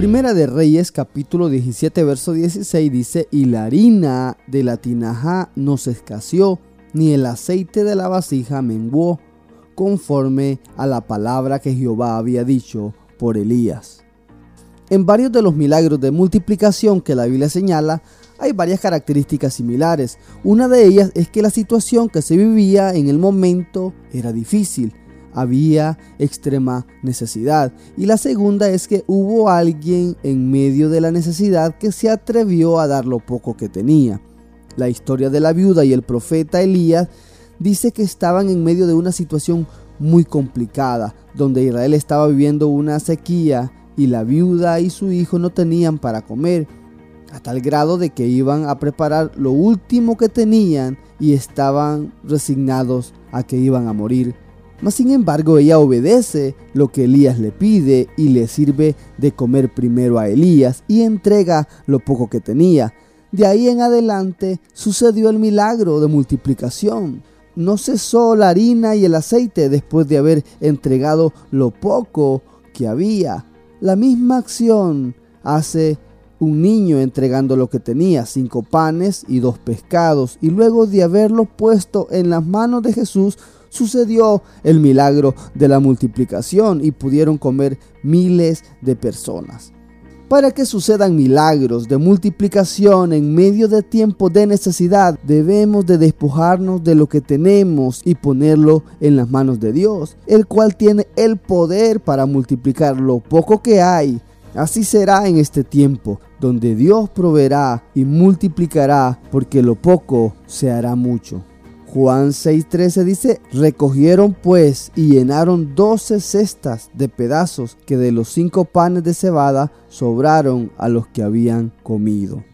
Primera de Reyes capítulo 17 verso 16 dice, y la harina de la tinaja no se escaseó, ni el aceite de la vasija menguó, conforme a la palabra que Jehová había dicho por Elías. En varios de los milagros de multiplicación que la Biblia señala, hay varias características similares. Una de ellas es que la situación que se vivía en el momento era difícil, había extrema necesidad. Y la segunda es que hubo alguien en medio de la necesidad que se atrevió a dar lo poco que tenía. La historia de la viuda y el profeta Elías dice que estaban en medio de una situación muy complicada, donde Israel estaba viviendo una sequía y la viuda y su hijo no tenían para comer, a tal grado de que iban a preparar lo último que tenían y estaban resignados a que iban a morir. Mas sin embargo ella obedece lo que Elías le pide y le sirve de comer primero a Elías y entrega lo poco que tenía. De ahí en adelante sucedió el milagro de multiplicación. No cesó la harina y el aceite después de haber entregado lo poco que había. La misma acción hace un niño entregando lo que tenía, cinco panes y dos pescados, y luego de haberlo puesto en las manos de Jesús, sucedió el milagro de la multiplicación y pudieron comer miles de personas. Para que sucedan milagros de multiplicación en medio de tiempos de necesidad, debemos de despojarnos de lo que tenemos y ponerlo en las manos de Dios, el cual tiene el poder para multiplicar lo poco que hay. Así será en este tiempo, donde Dios proveerá y multiplicará, porque lo poco se hará mucho. Juan 6:13 dice, recogieron pues y llenaron doce cestas de pedazos que de los cinco panes de cebada sobraron a los que habían comido.